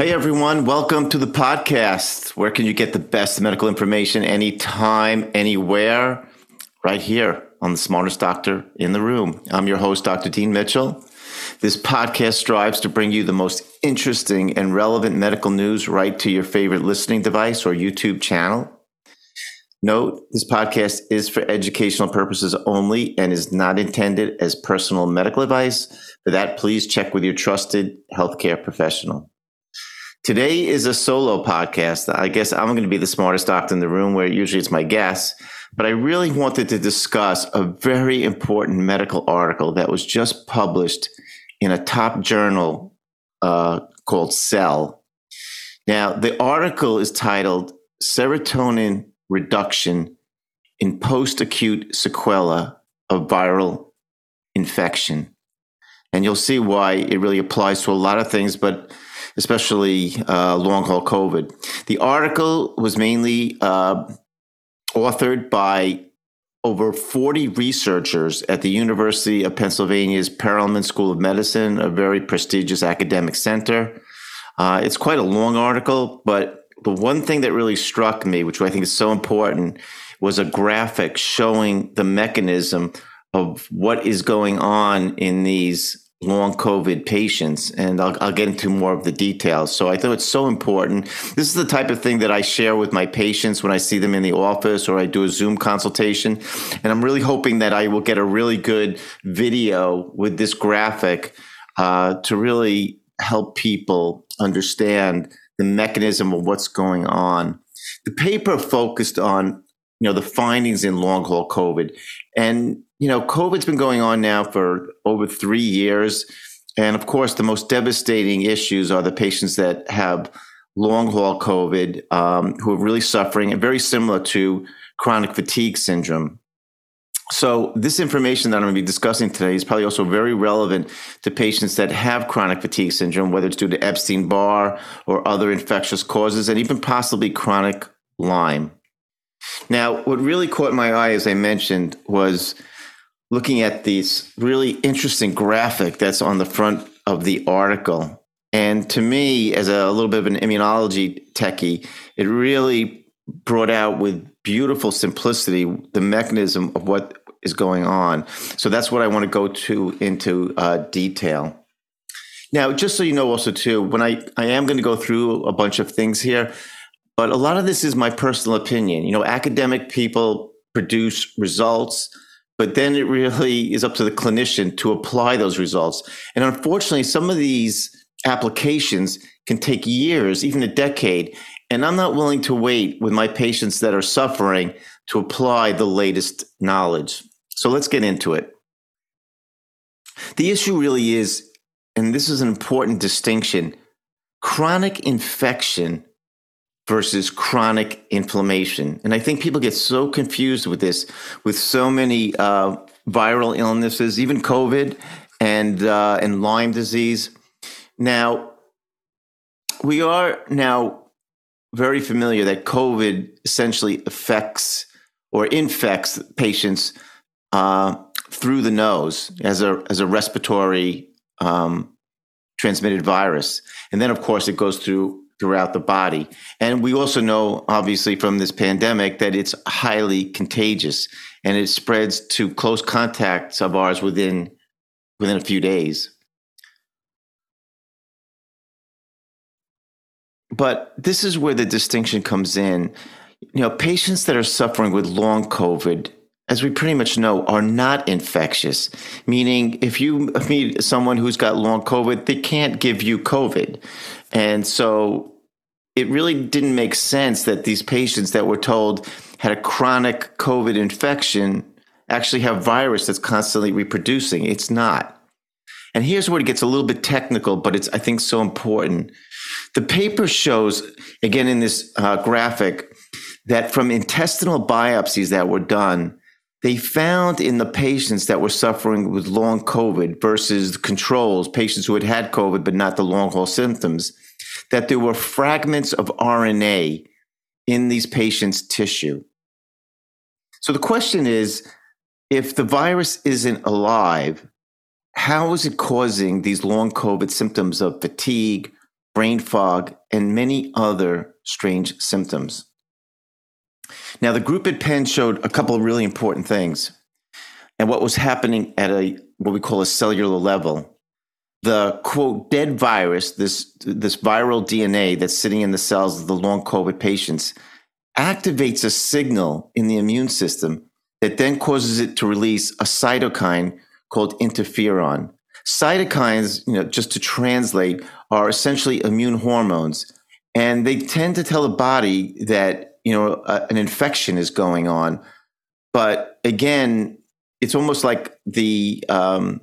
Hey everyone, welcome to the podcast. Where can you get the best medical information anytime, anywhere? Right here on the smartest doctor in the room. I'm your host, Dr. Dean Mitchell. This podcast strives to bring you the most interesting and relevant medical news right to your favorite listening device or YouTube channel. Note, this podcast is for educational purposes only and is not intended as personal medical advice. For that, please check with your trusted healthcare professional. Today is a solo podcast. I guess I'm going to be the smartest doctor in the room where usually it's my guests, but I really wanted to discuss a very important medical article that was just published in a top journal uh, called Cell. Now, the article is titled Serotonin Reduction in Post Acute Sequela of Viral Infection. And you'll see why it really applies to a lot of things, but especially uh, long haul COVID. The article was mainly uh, authored by over 40 researchers at the University of Pennsylvania's Perelman School of Medicine, a very prestigious academic center. Uh, it's quite a long article, but the one thing that really struck me, which I think is so important, was a graphic showing the mechanism of what is going on in these long COVID patients, and I'll, I'll, get into more of the details. So I thought it's so important. This is the type of thing that I share with my patients when I see them in the office or I do a Zoom consultation. And I'm really hoping that I will get a really good video with this graphic uh, to really help people understand the mechanism of what's going on. The paper focused on you know the findings in long haul COVID, and you know, COVID's been going on now for over three years. And of course, the most devastating issues are the patients that have long haul COVID, um, who are really suffering, and very similar to chronic fatigue syndrome. So, this information that I'm going to be discussing today is probably also very relevant to patients that have chronic fatigue syndrome, whether it's due to Epstein Barr or other infectious causes, and even possibly chronic Lyme. Now, what really caught my eye, as I mentioned, was looking at this really interesting graphic that's on the front of the article. And to me, as a little bit of an immunology techie, it really brought out with beautiful simplicity the mechanism of what is going on. So that's what I want to go to into uh, detail. Now, just so you know, also too, when I I am going to go through a bunch of things here, but a lot of this is my personal opinion. You know, academic people produce results but then it really is up to the clinician to apply those results. And unfortunately, some of these applications can take years, even a decade. And I'm not willing to wait with my patients that are suffering to apply the latest knowledge. So let's get into it. The issue really is, and this is an important distinction chronic infection versus chronic inflammation. And I think people get so confused with this, with so many uh, viral illnesses, even COVID and uh, and Lyme disease. Now, we are now very familiar that COVID essentially affects or infects patients uh, through the nose as a as a respiratory um, transmitted virus, and then of course it goes through throughout the body. And we also know, obviously, from this pandemic that it's highly contagious and it spreads to close contacts of ours within within a few days. But this is where the distinction comes in. You know, patients that are suffering with long COVID, as we pretty much know, are not infectious. Meaning, if you meet someone who's got long COVID, they can't give you COVID. And so it really didn't make sense that these patients that were told had a chronic COVID infection actually have virus that's constantly reproducing. It's not. And here's where it gets a little bit technical, but it's, I think, so important. The paper shows, again, in this uh, graphic, that from intestinal biopsies that were done, they found in the patients that were suffering with long COVID versus controls, patients who had had COVID but not the long haul symptoms, that there were fragments of RNA in these patients' tissue. So the question is if the virus isn't alive, how is it causing these long COVID symptoms of fatigue, brain fog, and many other strange symptoms. Now, the group at Penn showed a couple of really important things and what was happening at a what we call a cellular level. The quote dead virus, this this viral DNA that's sitting in the cells of the long COVID patients, activates a signal in the immune system that then causes it to release a cytokine called interferon. Cytokines, you know, just to translate, are essentially immune hormones, and they tend to tell the body that you know an infection is going on. But again, it's almost like the um,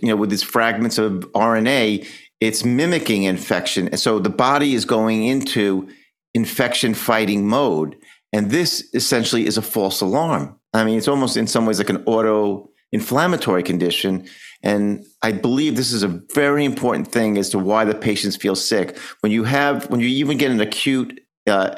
you know with these fragments of RNA, it's mimicking infection, and so the body is going into infection fighting mode, and this essentially is a false alarm. I mean, it's almost in some ways like an auto inflammatory condition. And I believe this is a very important thing as to why the patients feel sick. When you have, when you even get an acute uh,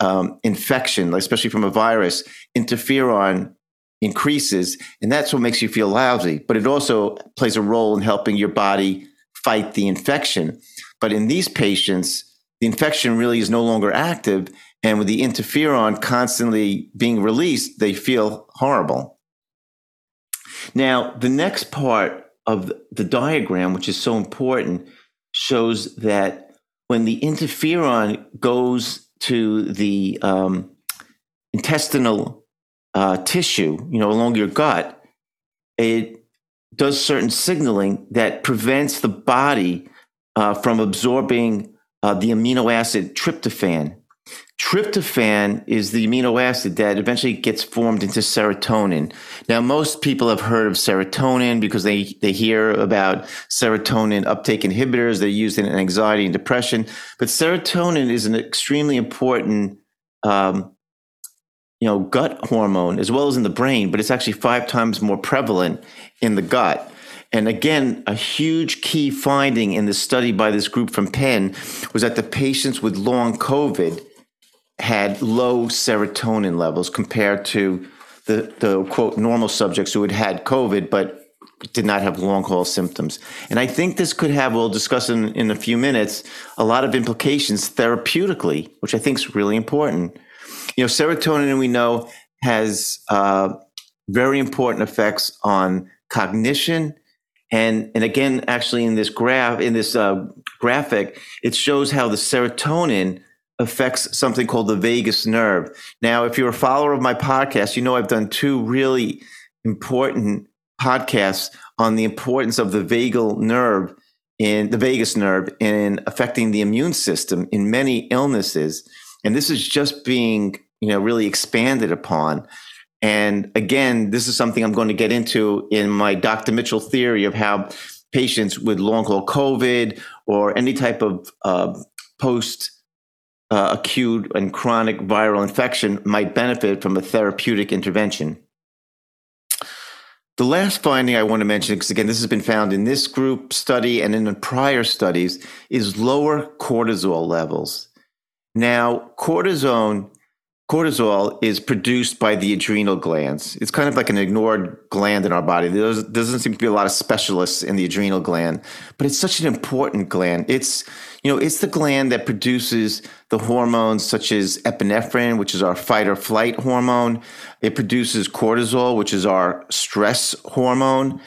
um, infection, especially from a virus, interferon increases, and that's what makes you feel lousy. But it also plays a role in helping your body fight the infection. But in these patients, the infection really is no longer active. And with the interferon constantly being released, they feel horrible. Now, the next part of the diagram, which is so important, shows that when the interferon goes to the um, intestinal uh, tissue, you know, along your gut, it does certain signaling that prevents the body uh, from absorbing uh, the amino acid tryptophan. Tryptophan is the amino acid that eventually gets formed into serotonin. Now, most people have heard of serotonin because they, they hear about serotonin uptake inhibitors. They're used in anxiety and depression. But serotonin is an extremely important um, you know, gut hormone as well as in the brain, but it's actually five times more prevalent in the gut. And again, a huge key finding in the study by this group from Penn was that the patients with long COVID had low serotonin levels compared to the, the quote normal subjects who had had COVID but did not have long haul symptoms. And I think this could have, we'll discuss in, in a few minutes, a lot of implications therapeutically, which I think is really important. You know, serotonin we know has uh, very important effects on cognition. And, and again, actually, in this graph, in this uh, graphic, it shows how the serotonin affects something called the vagus nerve. Now, if you're a follower of my podcast, you know I've done two really important podcasts on the importance of the vagal nerve in the vagus nerve in affecting the immune system in many illnesses. And this is just being, you know, really expanded upon. And again, this is something I'm going to get into in my Dr. Mitchell theory of how patients with long haul COVID or any type of uh, post uh, acute and chronic viral infection might benefit from a therapeutic intervention. The last finding I want to mention, because again, this has been found in this group study and in prior studies, is lower cortisol levels. Now, cortisone, cortisol is produced by the adrenal glands. It's kind of like an ignored gland in our body. There doesn't seem to be a lot of specialists in the adrenal gland, but it's such an important gland. It's, you know, it's the gland that produces the hormones such as epinephrine, which is our fight or flight hormone. It produces cortisol, which is our stress hormone.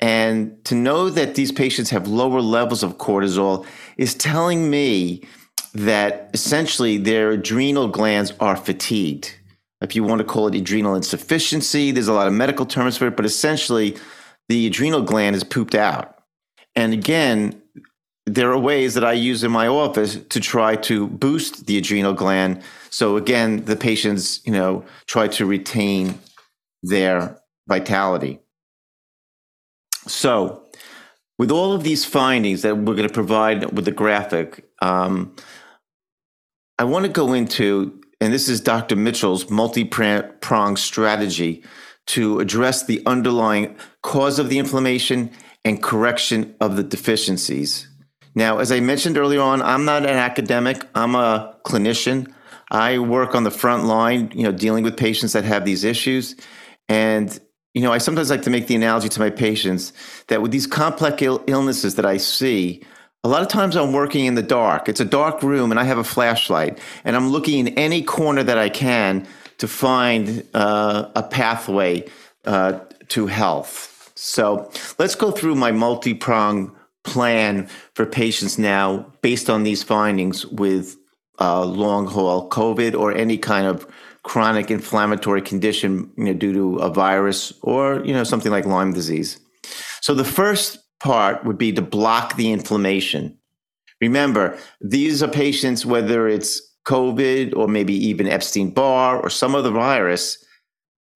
And to know that these patients have lower levels of cortisol is telling me that essentially their adrenal glands are fatigued. If you want to call it adrenal insufficiency, there's a lot of medical terms for it, but essentially the adrenal gland is pooped out. And again, there are ways that I use in my office to try to boost the adrenal gland. So again, the patients, you know, try to retain their vitality. So, with all of these findings that we're going to provide with the graphic, um, I want to go into, and this is Dr. Mitchell's multi pronged strategy to address the underlying cause of the inflammation and correction of the deficiencies. Now, as I mentioned earlier on, I'm not an academic, I'm a clinician. I work on the front line, you know, dealing with patients that have these issues. And, you know, I sometimes like to make the analogy to my patients that with these complex Ill- illnesses that I see, a lot of times I'm working in the dark. It's a dark room and I have a flashlight and I'm looking in any corner that I can to find uh, a pathway uh, to health. So let's go through my multi pronged plan for patients now based on these findings with uh, long haul COVID or any kind of chronic inflammatory condition you know, due to a virus or you know something like Lyme disease. So the first part would be to block the inflammation. Remember, these are patients, whether it's COVID or maybe even Epstein Barr or some other virus,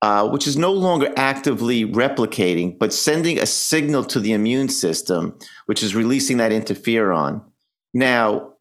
uh, which is no longer actively replicating, but sending a signal to the immune system, which is releasing that interferon. Now,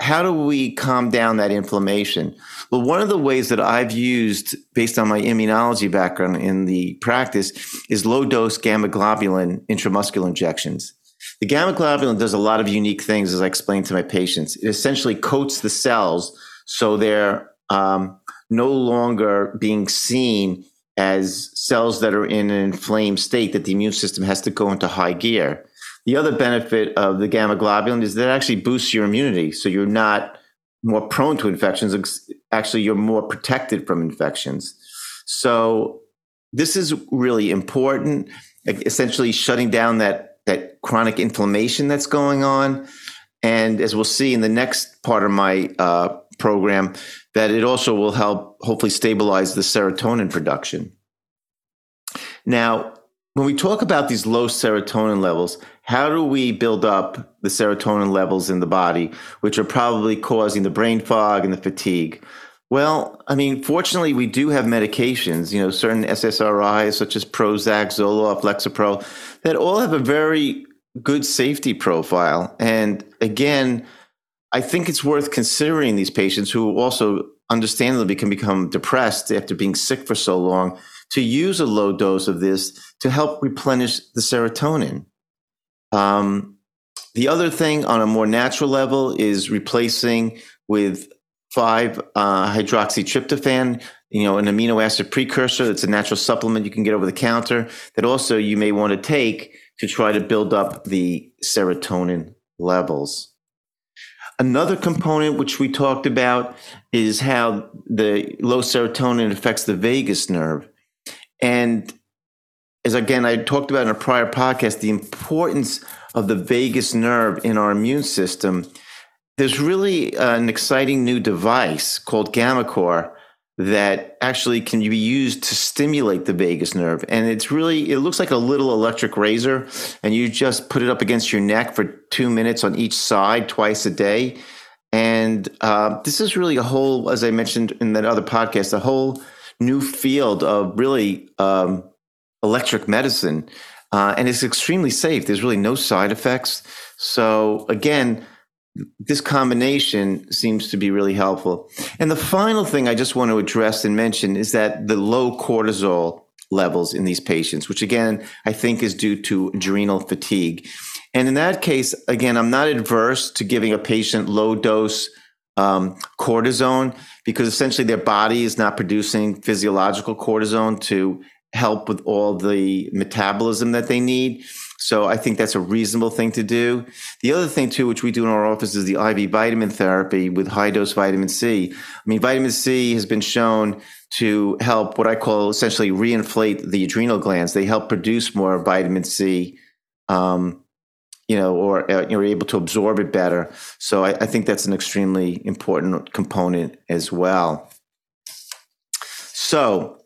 how do we calm down that inflammation? Well, one of the ways that I've used, based on my immunology background in the practice, is low dose gamma globulin intramuscular injections. The gamma globulin does a lot of unique things, as I explained to my patients. It essentially coats the cells so they're um, no longer being seen as cells that are in an inflamed state that the immune system has to go into high gear. The other benefit of the gamma globulin is that it actually boosts your immunity. So you're not more prone to infections. Actually, you're more protected from infections. So this is really important, essentially shutting down that, that chronic inflammation that's going on. And as we'll see in the next part of my uh, program, that it also will help hopefully stabilize the serotonin production. Now, when we talk about these low serotonin levels, how do we build up the serotonin levels in the body, which are probably causing the brain fog and the fatigue? Well, I mean, fortunately, we do have medications, you know, certain SSRIs such as Prozac, Zoloft, Lexapro, that all have a very good safety profile. And again, I think it's worth considering these patients who also understandably can become depressed after being sick for so long to use a low dose of this to help replenish the serotonin. Um, the other thing on a more natural level is replacing with 5 uh, hydroxytryptophan, you know, an amino acid precursor. That's a natural supplement you can get over the counter that also you may want to take to try to build up the serotonin levels. Another component which we talked about is how the low serotonin affects the vagus nerve. And as again, I talked about in a prior podcast, the importance of the vagus nerve in our immune system. There's really uh, an exciting new device called GammaCore that actually can be used to stimulate the vagus nerve. And it's really, it looks like a little electric razor, and you just put it up against your neck for two minutes on each side twice a day. And uh, this is really a whole, as I mentioned in that other podcast, a whole new field of really um, electric medicine. Uh, and it's extremely safe. There's really no side effects. So, again, this combination seems to be really helpful. And the final thing I just want to address and mention is that the low cortisol levels in these patients, which again, I think is due to adrenal fatigue. And in that case, again, I'm not adverse to giving a patient low dose um, cortisone because essentially their body is not producing physiological cortisone to help with all the metabolism that they need. So I think that's a reasonable thing to do. The other thing too, which we do in our office is the IV vitamin therapy with high dose vitamin C. I mean, vitamin C has been shown to help what I call essentially reinflate the adrenal glands. They help produce more vitamin C. Um, you know, or uh, you're able to absorb it better. So I, I think that's an extremely important component as well. So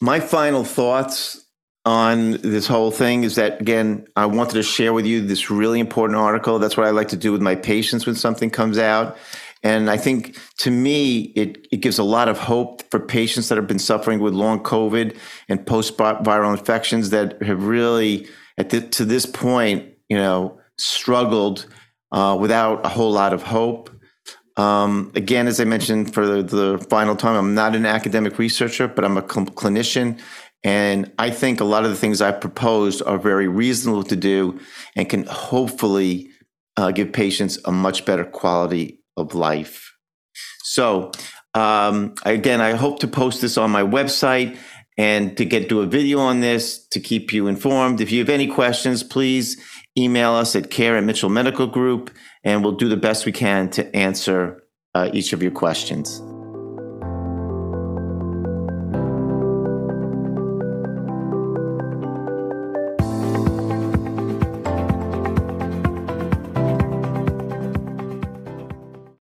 my final thoughts on this whole thing is that again i wanted to share with you this really important article. That's what i like to do with my patients when something comes out. And i think to me it, it gives a lot of hope for patients that have been suffering with long covid and post viral infections that have really at the, to this point you know struggled uh, without a whole lot of hope. Um, again, as I mentioned for the, the, final time, I'm not an academic researcher, but I'm a cl- clinician. And I think a lot of the things I've proposed are very reasonable to do and can hopefully uh, give patients a much better quality of life. So, um, again, I hope to post this on my website and to get do a video on this to keep you informed. If you have any questions, please email us at care at Mitchell Medical Group, and we'll do the best we can to answer uh, each of your questions.